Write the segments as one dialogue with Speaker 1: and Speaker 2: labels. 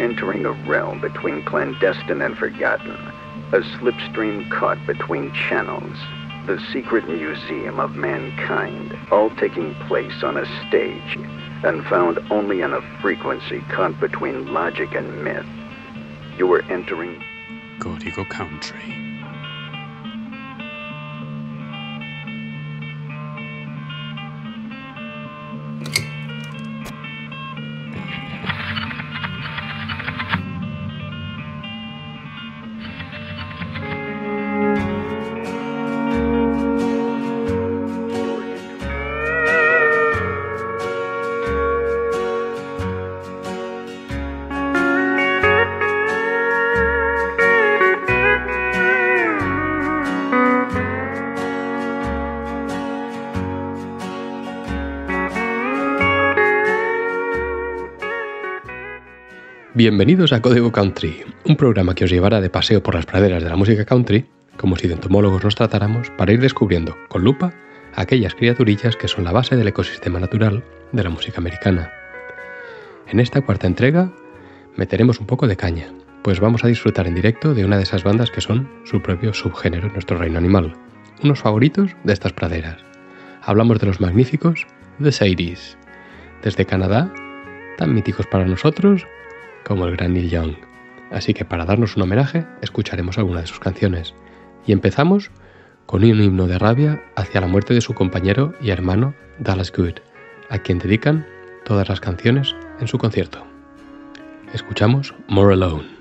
Speaker 1: Entering a realm between clandestine and forgotten, a slipstream caught between channels, the secret museum of mankind, all taking place on a stage and found only in a frequency caught between logic and myth. You were entering
Speaker 2: Código Country.
Speaker 3: Bienvenidos a Código Country, un programa que os llevará de paseo por las praderas de la música country, como si de entomólogos nos tratáramos, para ir descubriendo, con lupa, aquellas criaturillas que son la base del ecosistema natural de la música americana. En esta cuarta entrega meteremos un poco de caña, pues vamos a disfrutar en directo de una de esas bandas que son su propio subgénero en nuestro reino animal, unos favoritos de estas praderas. Hablamos de los magníficos The Sadies, desde Canadá, tan míticos para nosotros como el gran Neil Young. Así que para darnos un homenaje, escucharemos alguna de sus canciones. Y empezamos con un himno de rabia hacia la muerte de su compañero y hermano Dallas Good, a quien dedican todas las canciones en su concierto. Escuchamos More Alone.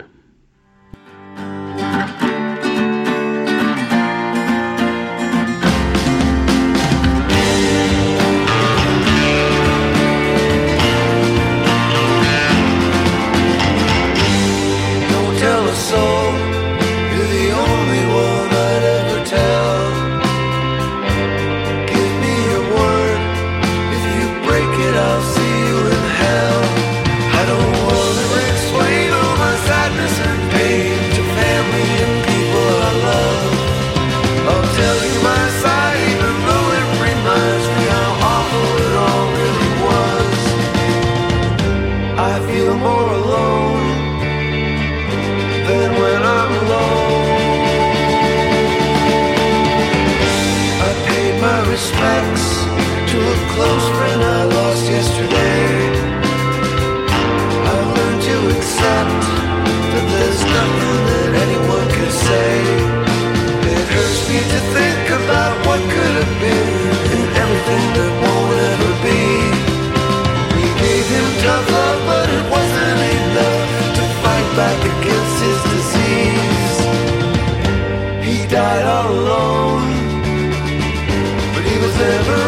Speaker 3: alone. But he was never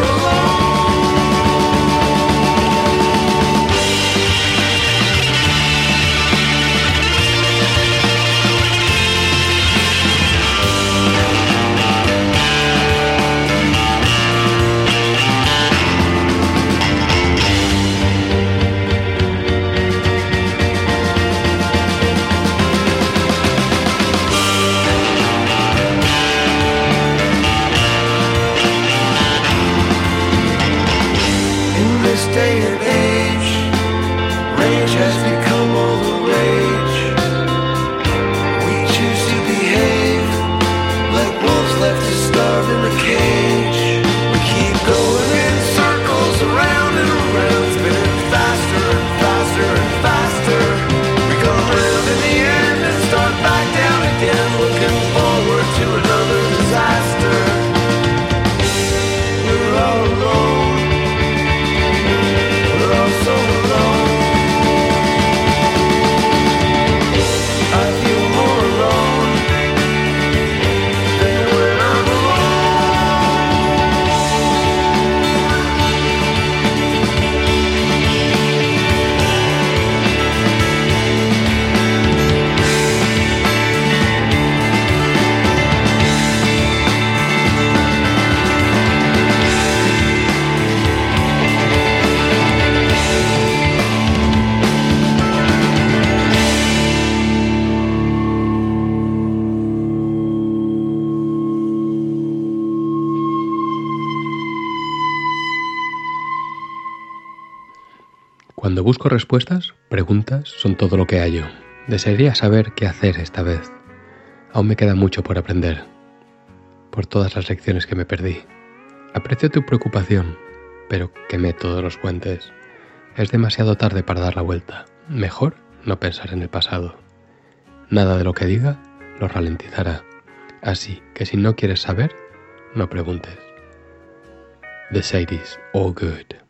Speaker 3: Cuando busco respuestas, Preguntas son todo lo que hallo. Desearía saber qué hacer esta vez. Aún me queda mucho por aprender, por todas las lecciones que me perdí. Aprecio tu preocupación, pero quemé todos los puentes. Es demasiado tarde para dar la vuelta. Mejor no pensar en el pasado. Nada de lo que diga lo ralentizará. Así que si no quieres saber, no preguntes. The Sadie's All Good.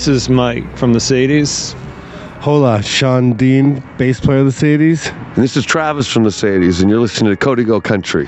Speaker 4: This is Mike from the Sadies.
Speaker 5: Hola, Sean Dean, bass player of the Sadies.
Speaker 6: And this is Travis from the Sadies, and you're listening to Código Country.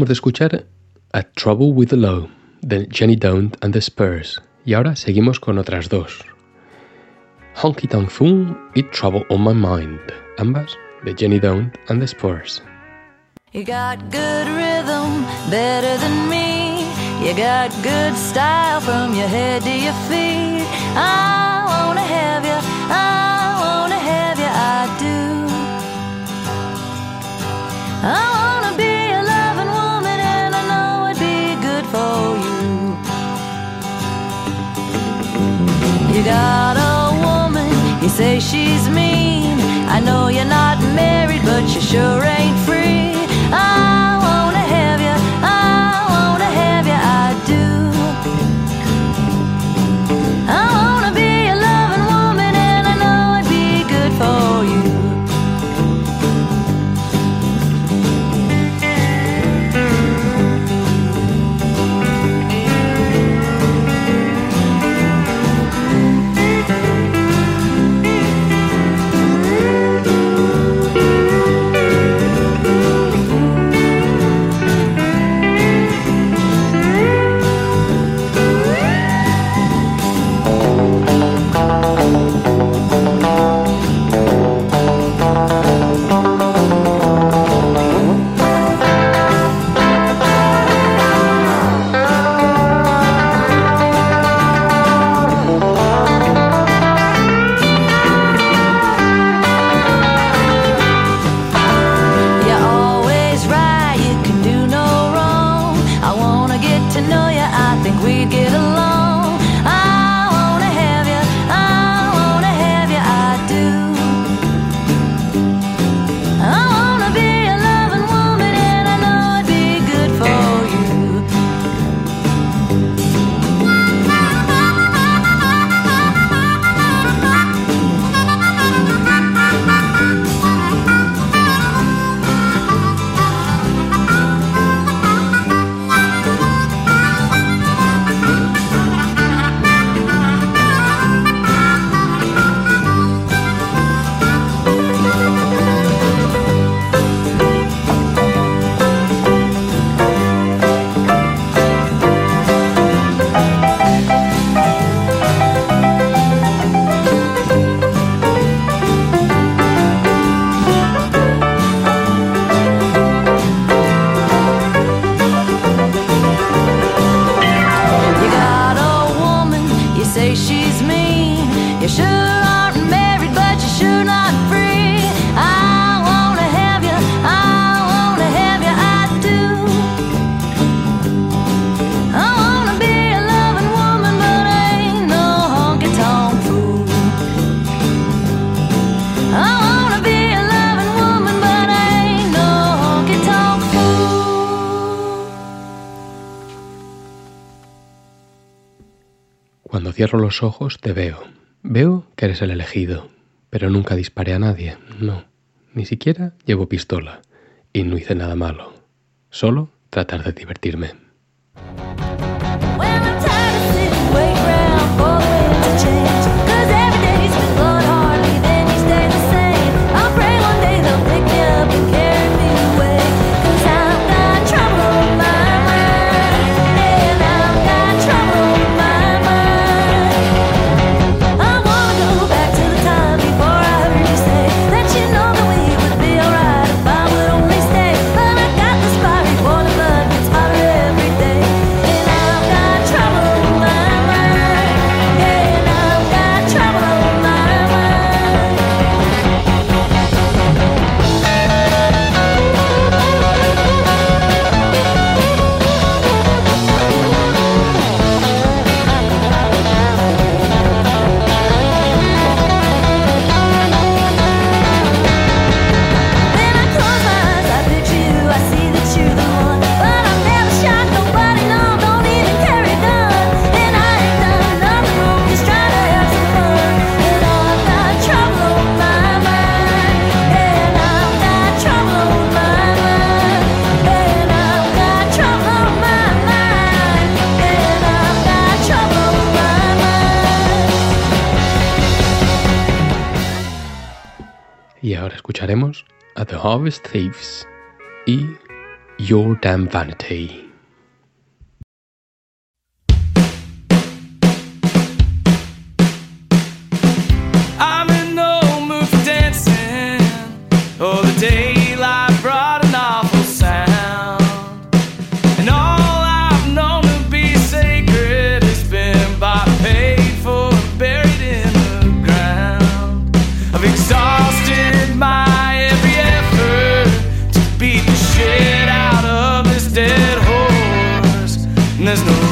Speaker 7: Acabamos de escuchar A Trouble with the Law de Jenny Don't and the Spurs y ahora seguimos con otras dos. Honky Tonk Fun y Trouble on My Mind, ambas de Jenny Don't and the Spurs.
Speaker 6: You got good rhythm, better than me. You got good style from your head to your feet. I wanna have you, I wanna have you, I do. I You got a woman, you say she's mean. I know you're not married, but you sure ain't
Speaker 7: Cierro los ojos, te veo. Veo que eres el elegido, pero nunca disparé a nadie, no. Ni siquiera llevo pistola y no hice nada malo. Solo tratar de divertirme. Thieves e Your Damn Vanity.
Speaker 8: the no.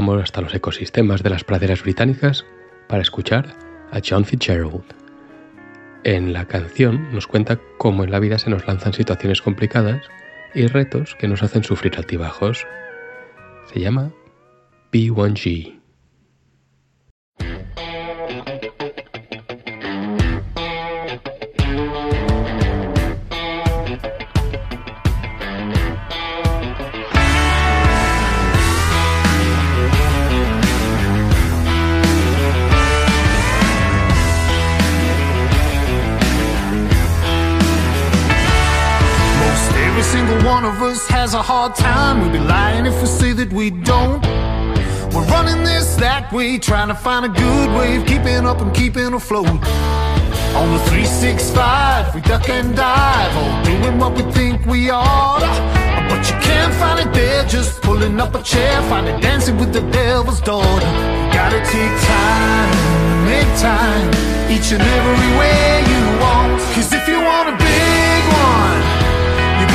Speaker 7: Vamos hasta los ecosistemas de las praderas británicas para escuchar a John Fitzgerald. En la canción nos cuenta cómo en la vida se nos lanzan situaciones complicadas y retos que nos hacen sufrir altibajos. Se llama B1G.
Speaker 9: one of us has a hard time. We'd be lying if we say that we don't. We're running this that way Trying to find a good way of keeping up and keeping afloat On the 365, we duck and dive All doing what we think we ought. But you can't find it there Just pulling up a chair Find it dancing with the devil's daughter. Gotta take time, make time Each and every way you want. Cause if you wanna be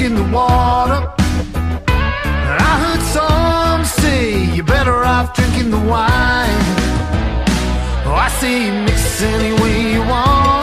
Speaker 9: in the water. I heard some say you're better off drinking the wine. Oh, I say mix any way you want.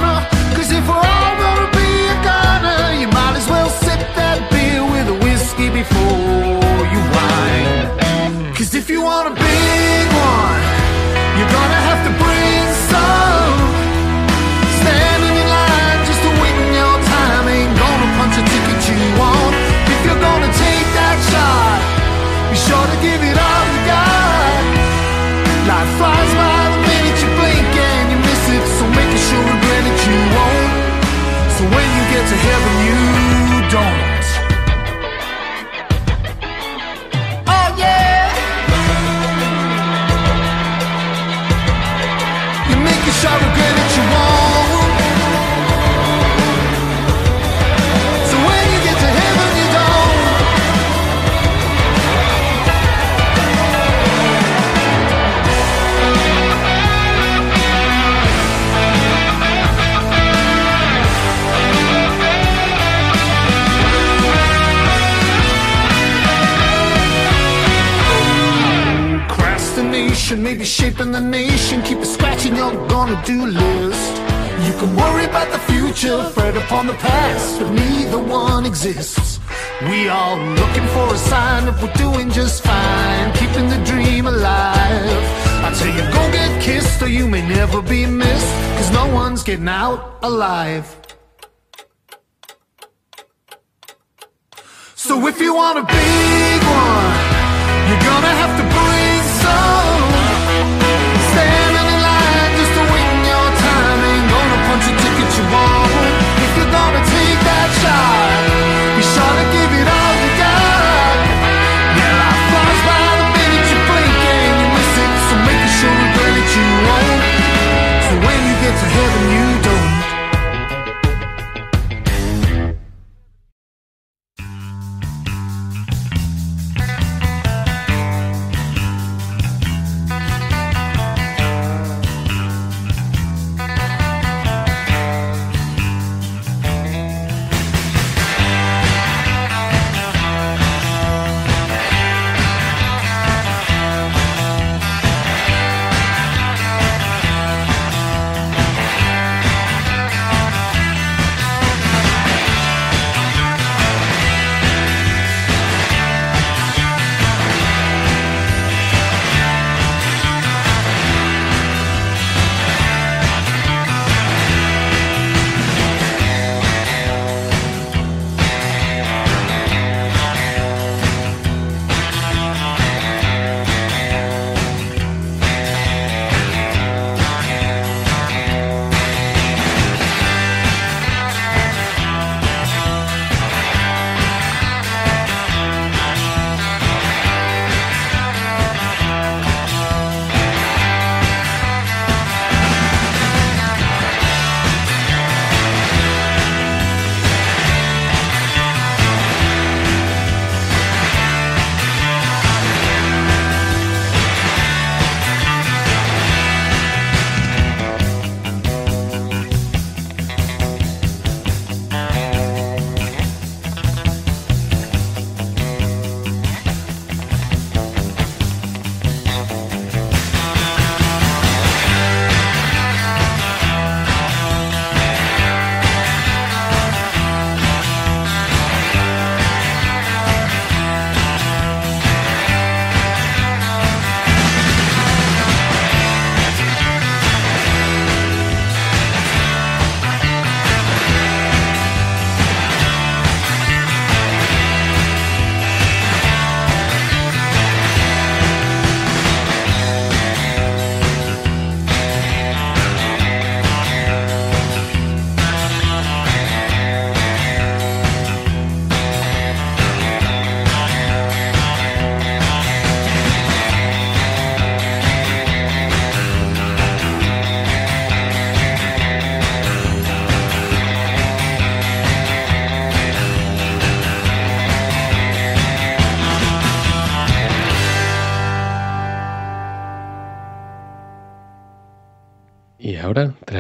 Speaker 9: exists. We all looking for a sign that we're doing just fine, keeping the dream alive. I tell you, go get kissed or you may never be missed, cause no one's getting out alive. So if you want a big one,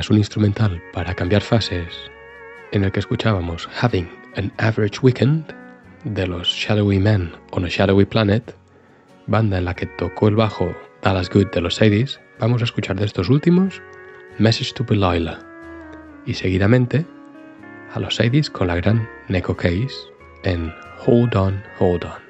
Speaker 3: un instrumental para cambiar fases en el que escuchábamos Having an Average Weekend de los Shadowy Men on a Shadowy Planet, banda en la que tocó el bajo Dallas Good de los Sadies, vamos a escuchar de estos últimos Message to Belila y seguidamente a los Sadies con la gran Neko Case en Hold On, Hold On.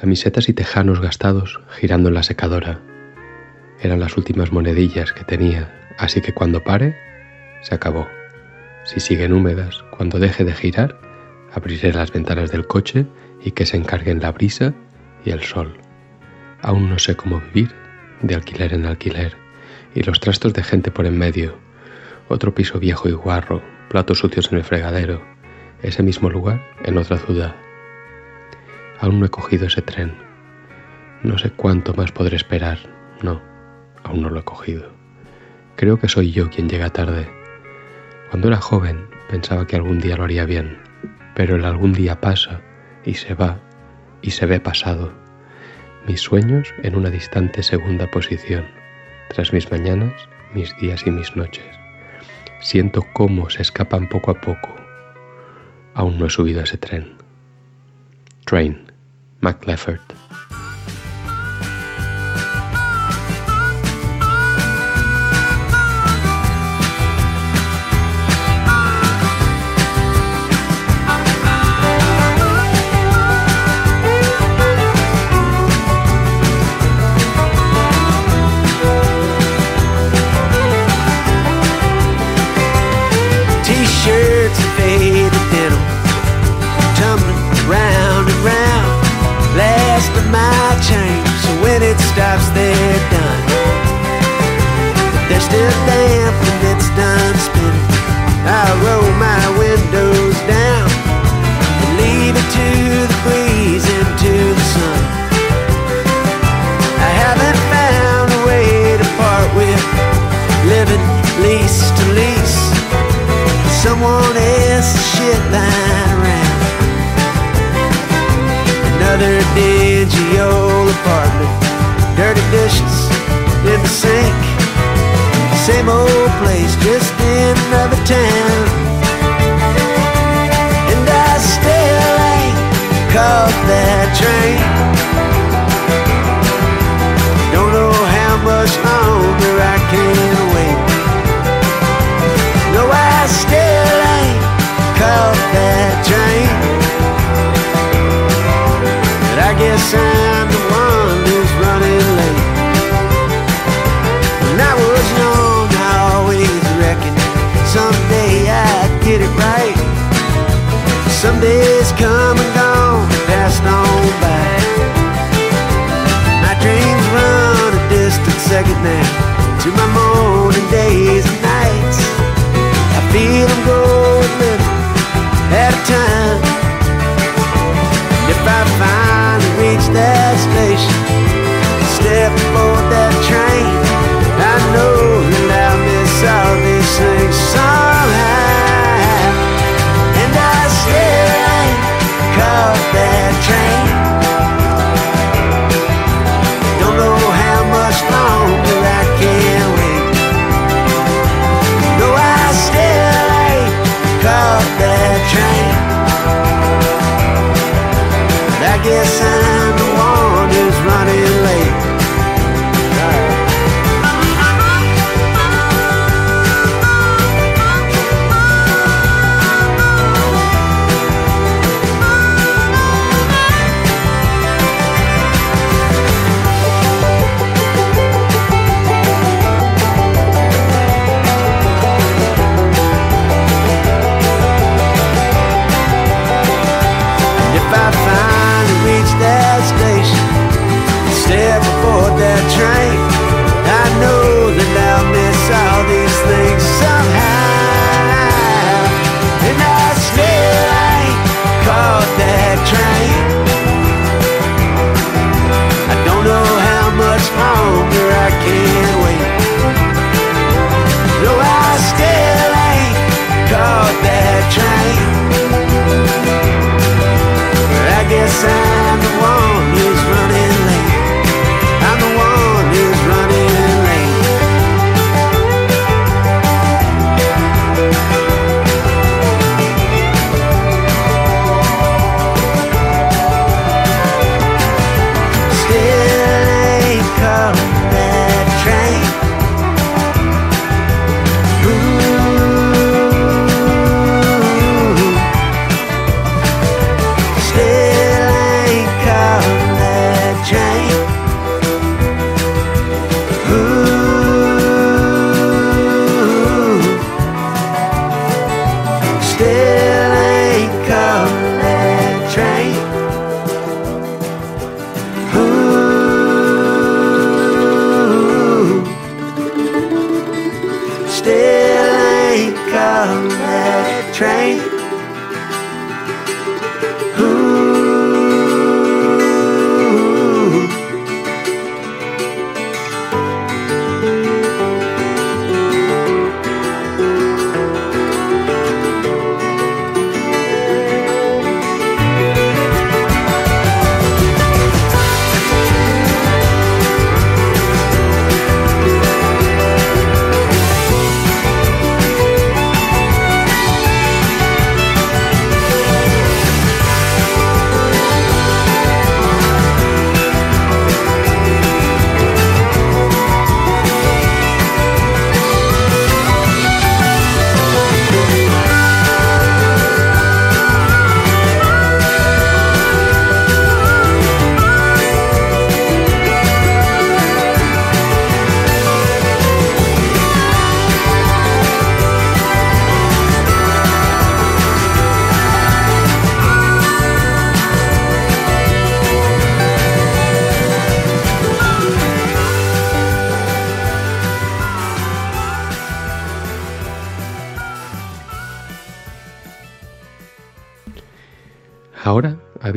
Speaker 7: Camisetas y tejanos gastados girando en la secadora. Eran las últimas monedillas que tenía, así que cuando pare, se acabó. Si siguen húmedas, cuando deje de girar, abriré las ventanas del coche y que se encarguen la brisa y el sol. Aún no sé cómo vivir de alquiler en alquiler y los trastos de gente por en medio. Otro piso viejo y guarro, platos sucios en el fregadero, ese mismo lugar en otra ciudad. Aún no he cogido ese tren. No sé cuánto más podré esperar. No, aún no lo he cogido. Creo que soy yo quien llega tarde. Cuando era joven pensaba que algún día lo haría bien, pero el algún día pasa y se va y se ve pasado. Mis sueños en una distante segunda posición, tras mis mañanas, mis días y mis noches. Siento cómo se escapan poco a poco. Aún no he subido ese tren. Train,
Speaker 10: Mac Leaphart. But another ね。
Speaker 7: 自慢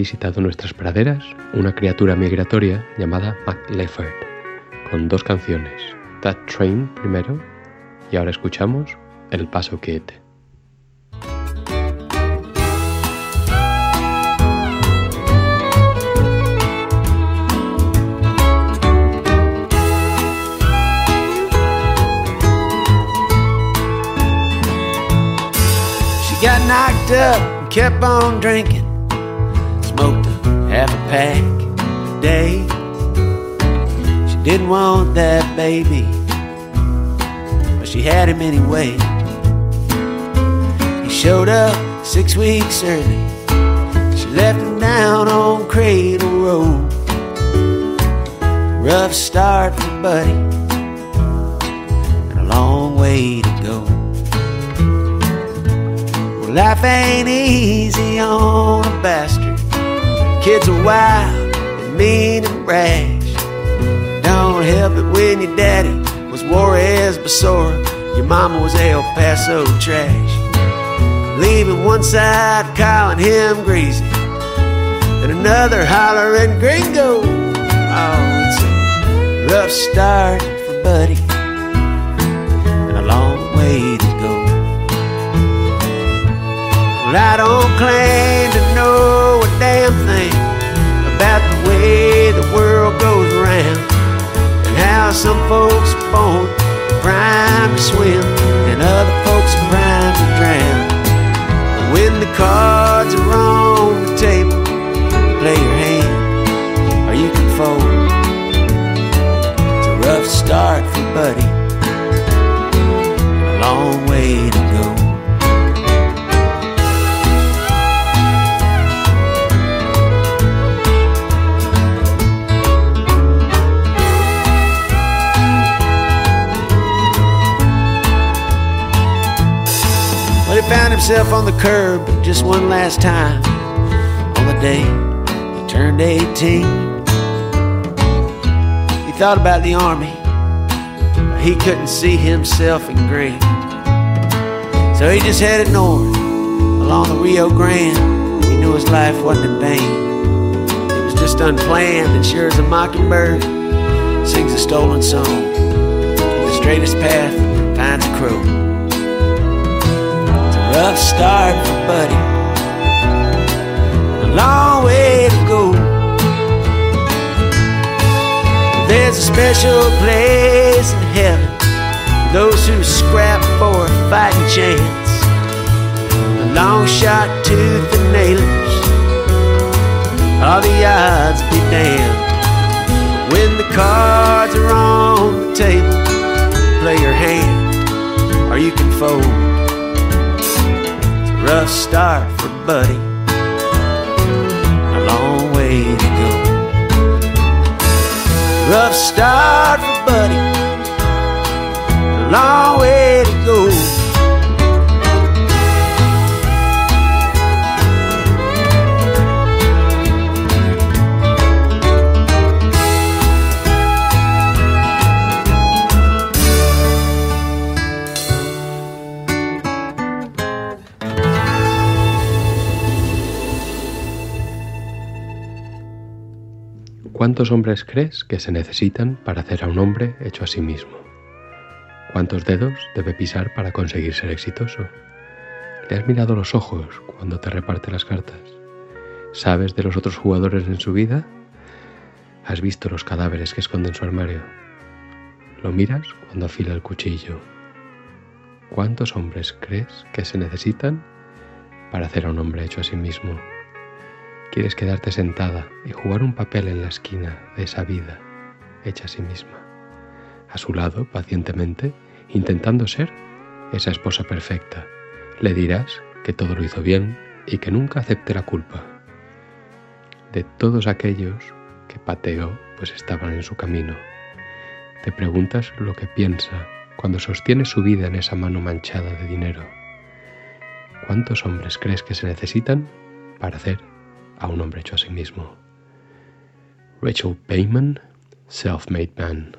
Speaker 7: visitado nuestras praderas una criatura migratoria llamada MacLefford, con dos canciones, That Train primero y ahora escuchamos El Paso Kid.
Speaker 10: She got knocked up and kept on drinking. Half a pack a day. She didn't want that baby, but she had him anyway. He showed up six weeks early. She left him down on Cradle Road. Rough start for Buddy, and a long way to go. Well, life ain't easy on a bastard. Kids are wild and mean and rash. Don't help it when your daddy was Juarez Basora, your mama was El Paso trash. Leaving one side calling him greasy, and another hollering gringo. Oh, it's a rough start for Buddy, and a long way to go. Well, I don't claim to know about the way the world goes around and how some folks are born primed to swim and other folks are primed to drown. But when the cards are on the table, play your hand or you can fold. It's a rough start for Buddy, Himself on the curb just one last time on the day he turned 18. He thought about the army, but he couldn't see himself in green. So he just headed north along the Rio Grande. He knew his life wasn't in vain. It was just unplanned, and sure as a mockingbird sings a stolen song. The straightest path finds a crow. A rough start for Buddy. A long way to go. There's a special place in heaven for those who scrap for a fighting chance. The long shot tooth and nailers. All the odds be damned. When the cards are on the table, play your hand or you can fold. Rough start for Buddy. A long way to go. Rough start for Buddy. A long way
Speaker 11: ¿Cuántos hombres crees que se necesitan para hacer a un hombre hecho a sí mismo? ¿Cuántos dedos debe pisar para conseguir ser exitoso? ¿Le has mirado los ojos cuando te reparte las cartas? ¿Sabes de los otros jugadores en su vida? ¿Has visto los cadáveres que esconde en su armario? ¿Lo miras cuando afila el cuchillo? ¿Cuántos hombres crees que se necesitan para hacer a un hombre hecho a sí mismo? Quieres quedarte sentada y jugar un papel en la esquina de esa vida hecha a sí misma. A su lado, pacientemente, intentando ser esa esposa perfecta. Le dirás que todo lo hizo bien y que nunca acepte la culpa. De todos aquellos que pateó, pues estaban en su camino. Te preguntas lo que piensa cuando sostiene su vida en esa mano manchada de dinero. ¿Cuántos hombres crees que se necesitan para hacer a un hombre hecho a sí mismo? Rachel Baiman, Self-Made Man.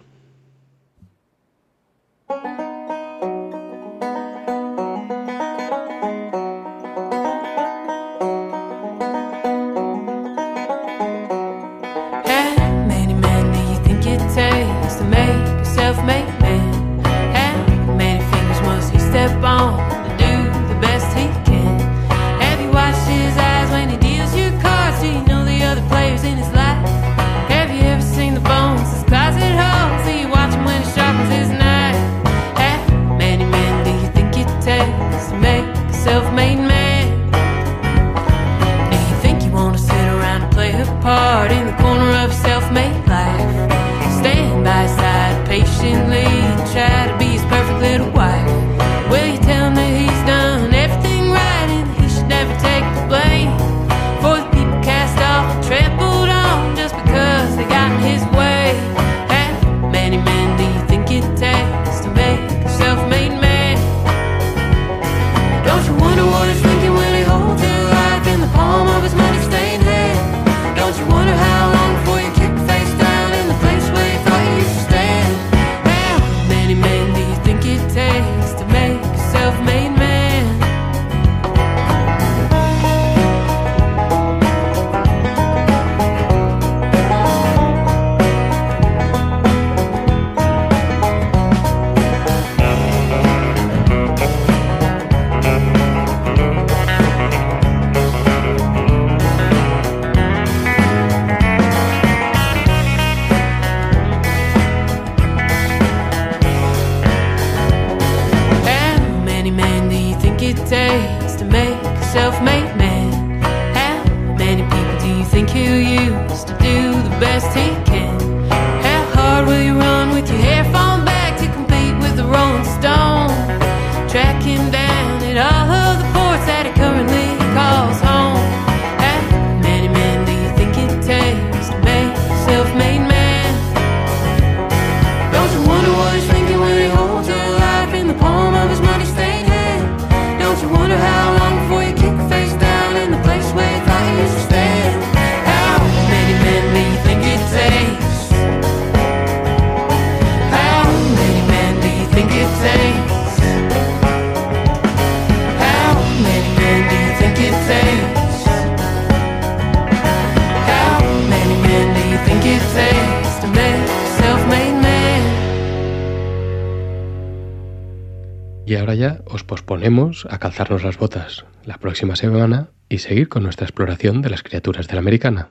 Speaker 7: A
Speaker 11: calzarnos las botas la próxima semana y seguir con nuestra exploración de las criaturas de la americana.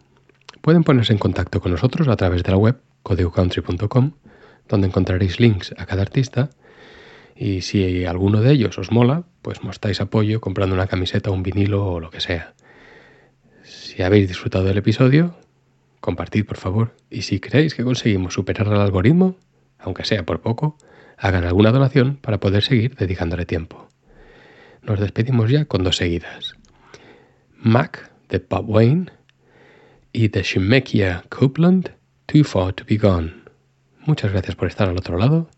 Speaker 11: Pueden ponerse en contacto con nosotros a través de la web codegocountry.com, donde encontraréis links a cada artista y si alguno de ellos os mola, pues mostráis apoyo comprando una camiseta, un vinilo o lo que sea. Si habéis disfrutado del episodio, compartid por favor y si creéis que conseguimos superar al algoritmo, aunque sea por poco, hagan alguna donación para poder seguir dedicándole tiempo. Nos despedimos ya con dos seguidas. Mac de Bob Wayne y de Shemekia Copeland, Too Far to Be Gone. Muchas gracias por estar al otro lado.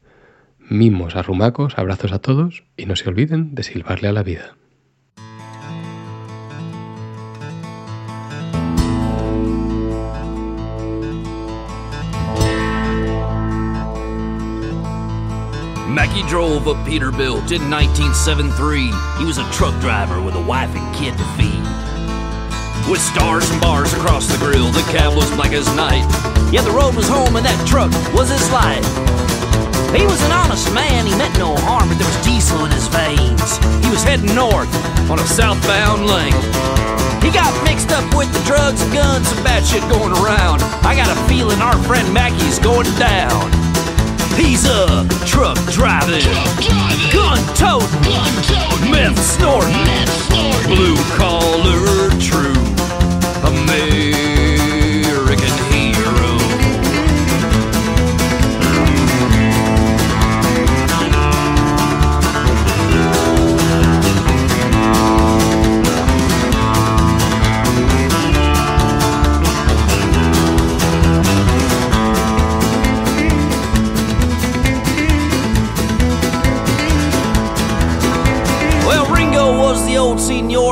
Speaker 11: Mimos, arrumacos, abrazos a todos y no se olviden de silbarle a la vida.
Speaker 12: Mackie drove up Peterbilt in 1973. He was a truck driver with a wife and kid to feed. with stars and bars across the grill. The cab was black as night. Yeah, the road was home and that truck was his life. He was an honest man, he meant no harm, but there was diesel in his veins. He was heading north on a southbound lane. He got mixed up with the drugs and guns, some bad shit going around. I got a feeling our friend Mackey's going down. He's a truck driving, gun toting, meth snorting, blue collar true American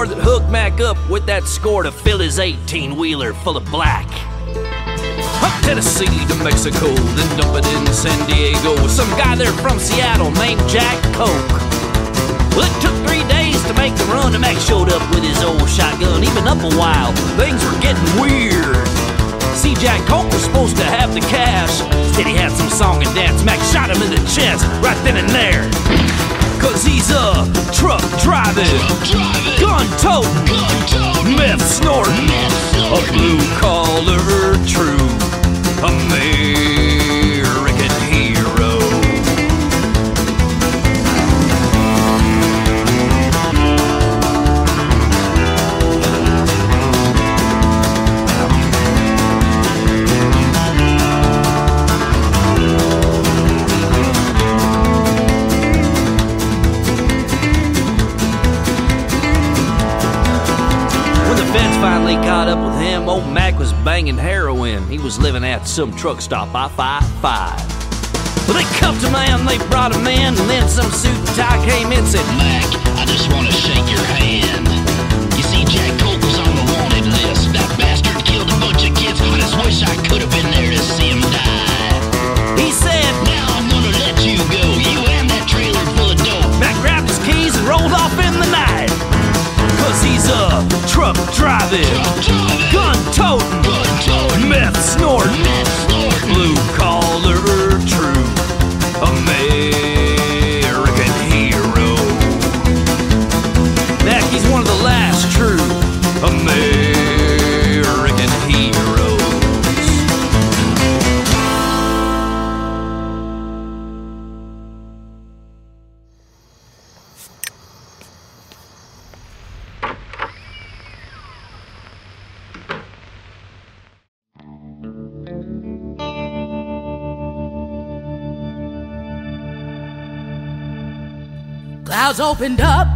Speaker 12: senor that hooked Mac up with that score to fill his 18 wheeler full of black. Up Tennessee to Mexico, then dump it in San Diego. Some guy there from Seattle named Jack Coke. Well, it took three days to make the run, and Mac showed up with his old shotgun. He'd up a while, things were getting weird. See, Jack Coke was supposed to have the cash. Instead, he had some song and dance. Mac shot him in the chest right then and there. Cause he's a truck driving, gun toting, meth snorting, a blue collar true. American feds finally caught up with him, old Mac was banging heroin. He was living at some truck stop I 55. Well, they cuffed him and they brought him in, and then some suit and tie came in and said,
Speaker 13: Mac, I just want to shake your hand. You see, Jack Coke was on the wanted list. That bastard killed a bunch of kids. I just wish I could have been there to see him die.
Speaker 12: He said, A truck driving, gun toting, meth snorting, blue collar true American
Speaker 14: Clouds opened up,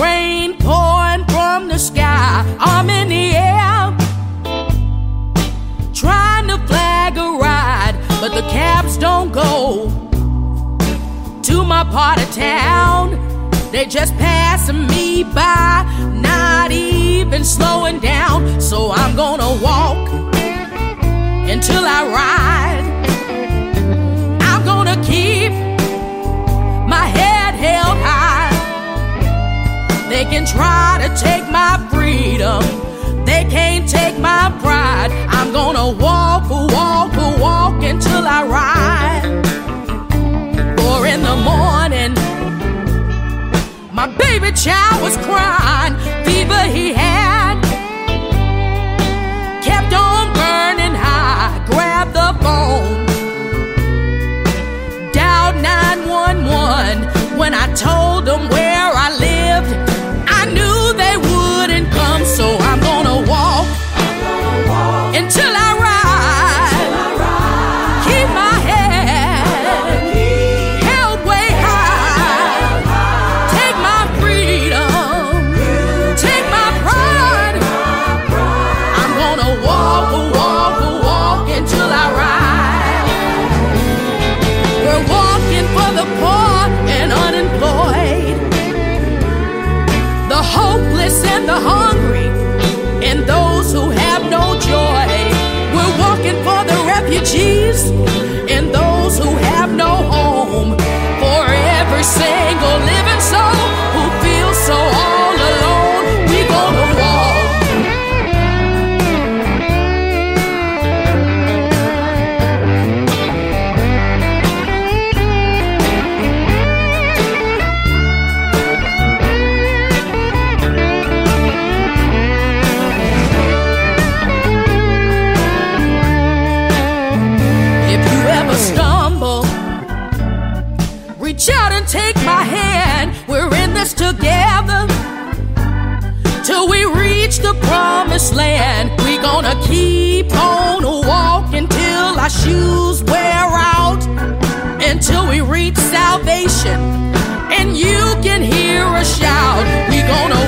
Speaker 14: rain pouring from the sky. I'm in the air, trying to flag a ride, but the cabs don't go to my part of town. They just passing me by, not even slowing down. So I'm gonna walk until I ride. They can try to take my freedom, land. We gonna keep on walking till our shoes wear out, until we reach salvation. And you can hear us shout, we gonna